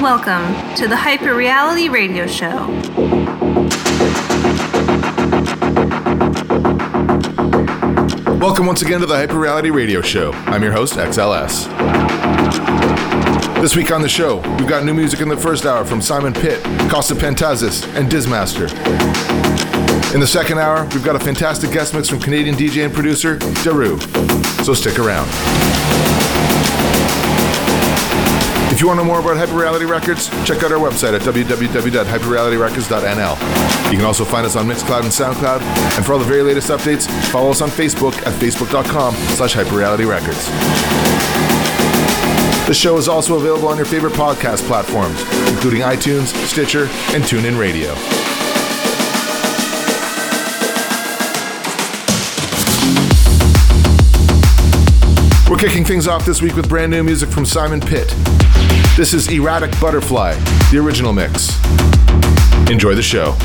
Welcome to the Hyper Reality Radio Show. Welcome once again to the Hyper Reality Radio Show. I'm your host, XLS. This week on the show, we've got new music in the first hour from Simon Pitt, Costa Pantazis, and Dismaster. In the second hour, we've got a fantastic guest mix from Canadian DJ and producer, Daru. So stick around. If you want to know more about Hyperreality Records, check out our website at www.hyperrealityrecords.nl. You can also find us on Mixcloud and SoundCloud, and for all the very latest updates, follow us on Facebook at facebook.com slash hyperrealityrecords. The show is also available on your favorite podcast platforms, including iTunes, Stitcher, and TuneIn Radio. Kicking things off this week with brand new music from Simon Pitt. This is Erratic Butterfly, the original mix. Enjoy the show.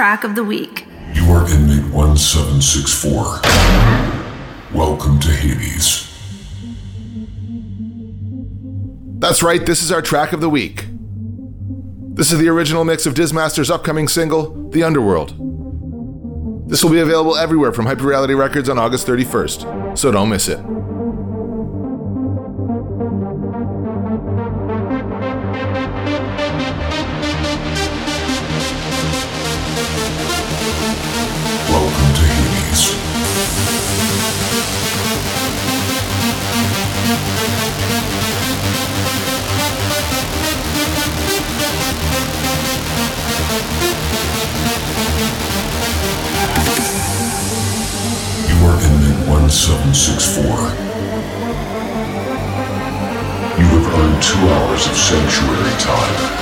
Track of the week. You are inmate 1764. Welcome to Hades. That's right, this is our track of the week. This is the original mix of Dismaster's upcoming single, The Underworld. This will be available everywhere from Hyperreality Records on August 31st, so don't miss it. 1764. You have earned two hours of sanctuary time.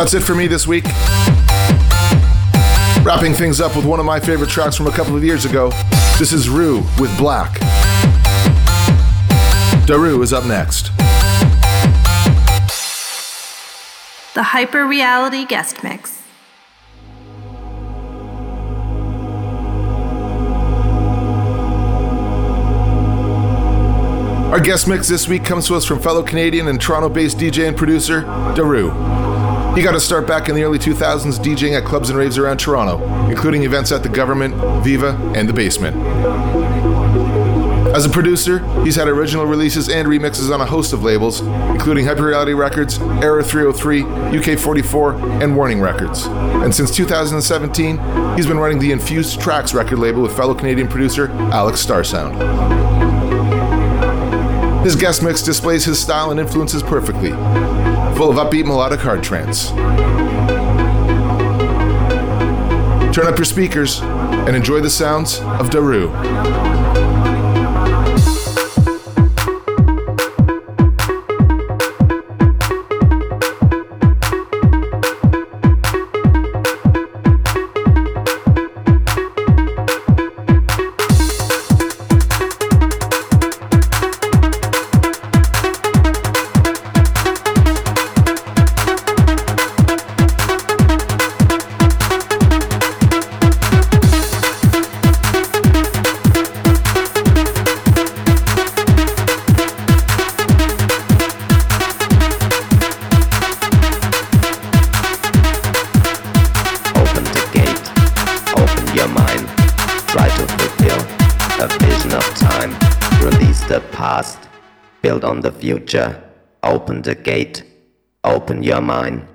That's it for me this week. Wrapping things up with one of my favorite tracks from a couple of years ago. This is Rue with Black. Daru is up next. The Hyper Reality Guest Mix. Our guest mix this week comes to us from fellow Canadian and Toronto based DJ and producer, Daru. He got to start back in the early 2000s DJing at clubs and raves around Toronto, including events at the Guvernment, Viva, and the Basement. As a producer, he's had original releases and remixes on a host of labels, including Hyperreality Records, Error 303, UK 44, and Warning Records. And since 2017, he's been running the Infused Tracks record label with fellow Canadian producer Alex Starsound. His guest mix displays his style and influences perfectly, full of upbeat melodic hard trance. Turn up your speakers and enjoy the sounds of Daru. Future. Open the gate, open your mind.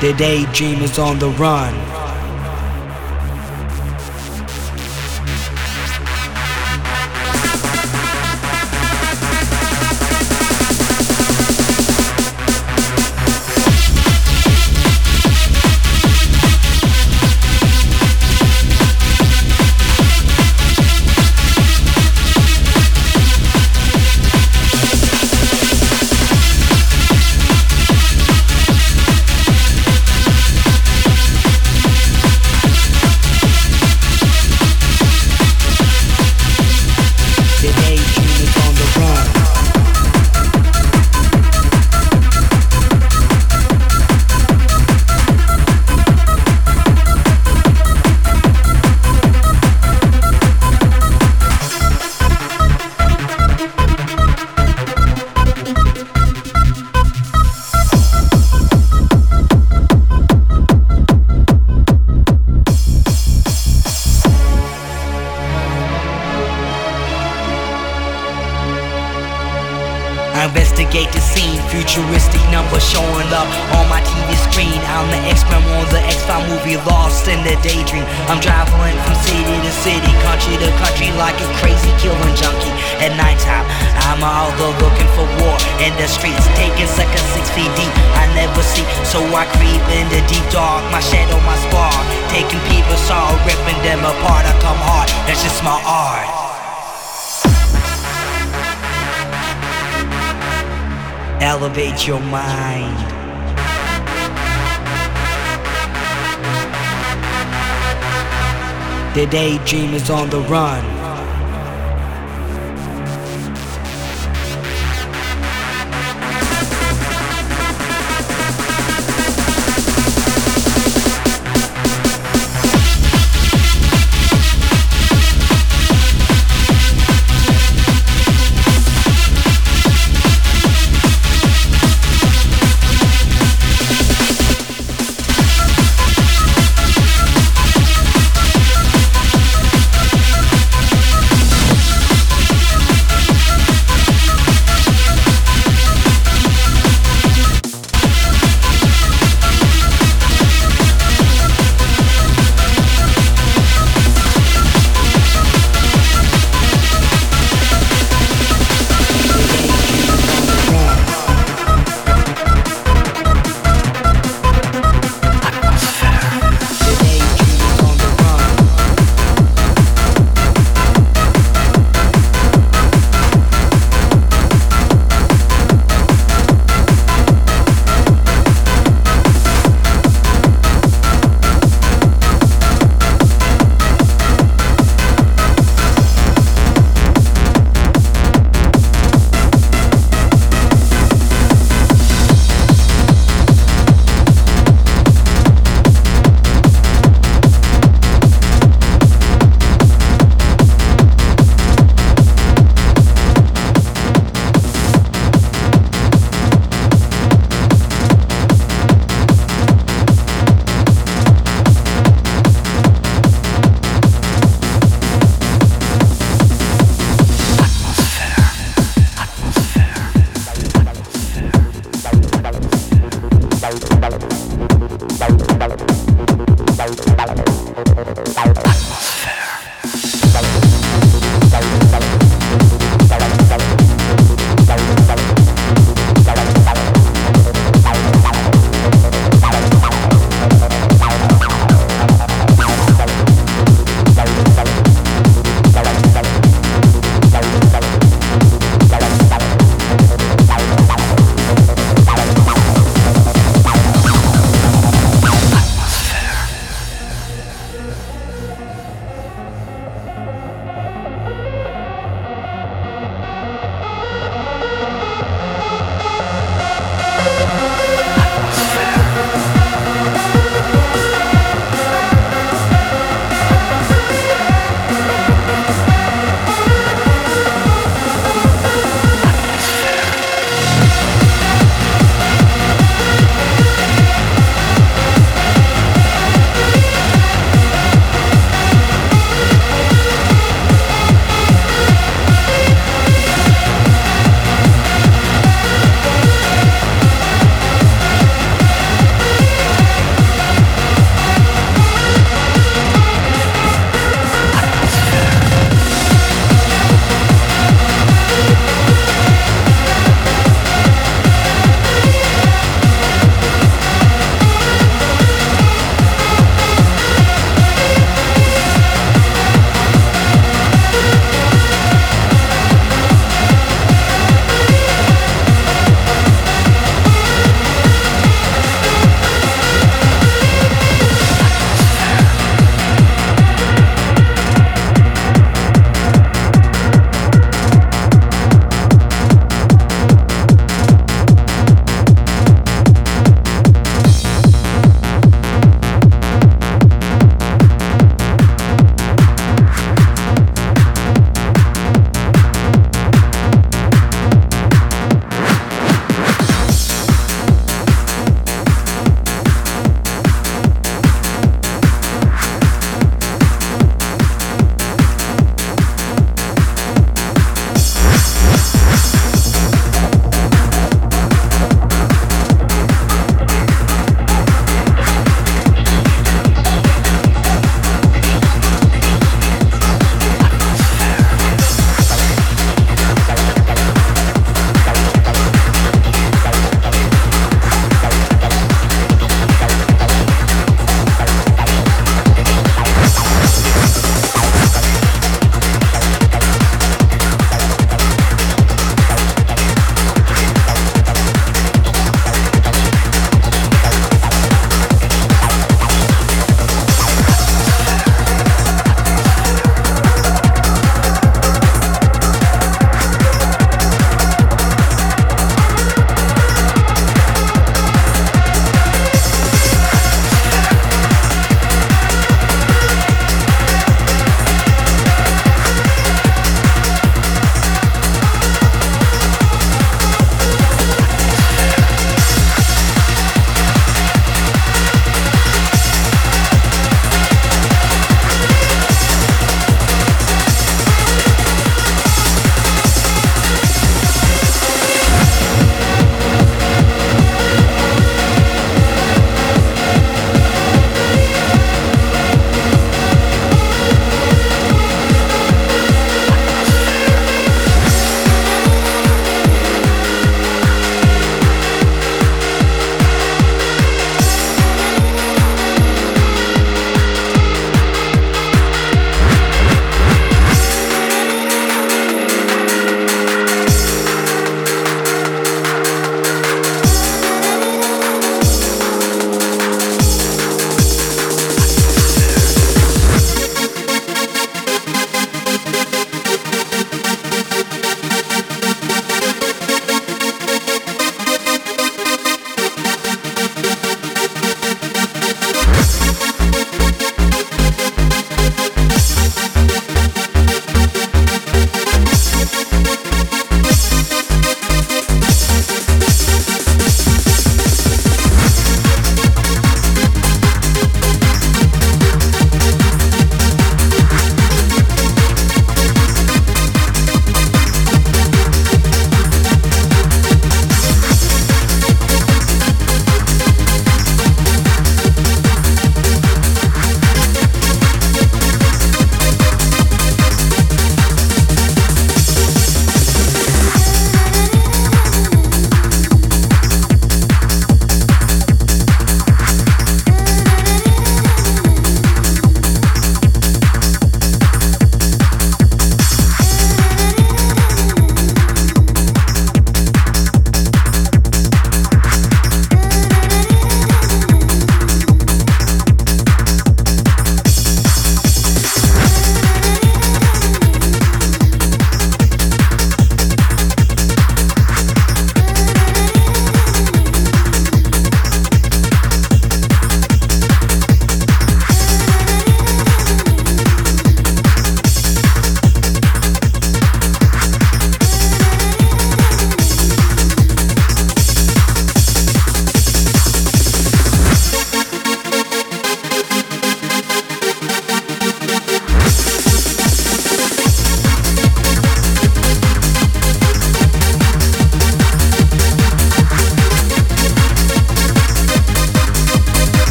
The daydream is on the run.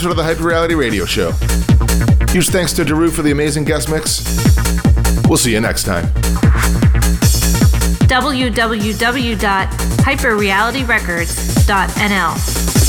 Episode of the Hyper Reality Radio Show. Huge thanks to Daru for the amazing guest mix. We'll see you next time. www.hyperrealityrecords.nl